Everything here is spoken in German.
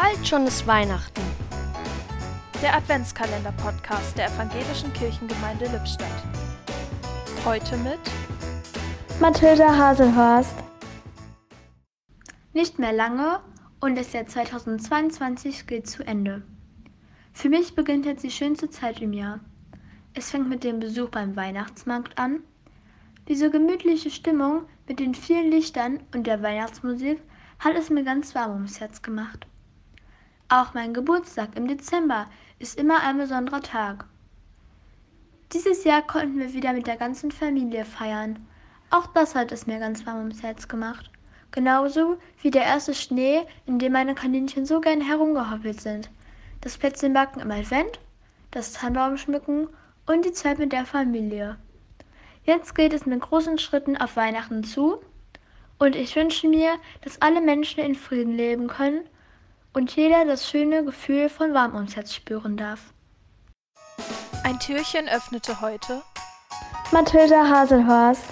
Bald schon ist Weihnachten. Der Adventskalender-Podcast der Evangelischen Kirchengemeinde Lippstadt. Heute mit Mathilda Haselhorst. Nicht mehr lange und das Jahr 2022 geht zu Ende. Für mich beginnt jetzt die schönste Zeit im Jahr. Es fängt mit dem Besuch beim Weihnachtsmarkt an. Diese gemütliche Stimmung mit den vielen Lichtern und der Weihnachtsmusik hat es mir ganz warm ums Herz gemacht. Auch mein Geburtstag im Dezember ist immer ein besonderer Tag. Dieses Jahr konnten wir wieder mit der ganzen Familie feiern. Auch das hat es mir ganz warm ums Herz gemacht. Genauso wie der erste Schnee, in dem meine Kaninchen so gern herumgehoppelt sind. Das Plätzchenbacken im Advent, das Tannenbaum schmücken und die Zeit mit der Familie. Jetzt geht es mit großen Schritten auf Weihnachten zu und ich wünsche mir, dass alle Menschen in Frieden leben können und jeder das schöne Gefühl von warm ums Herz spüren darf. Ein Türchen öffnete heute Mathilda Haselhorst.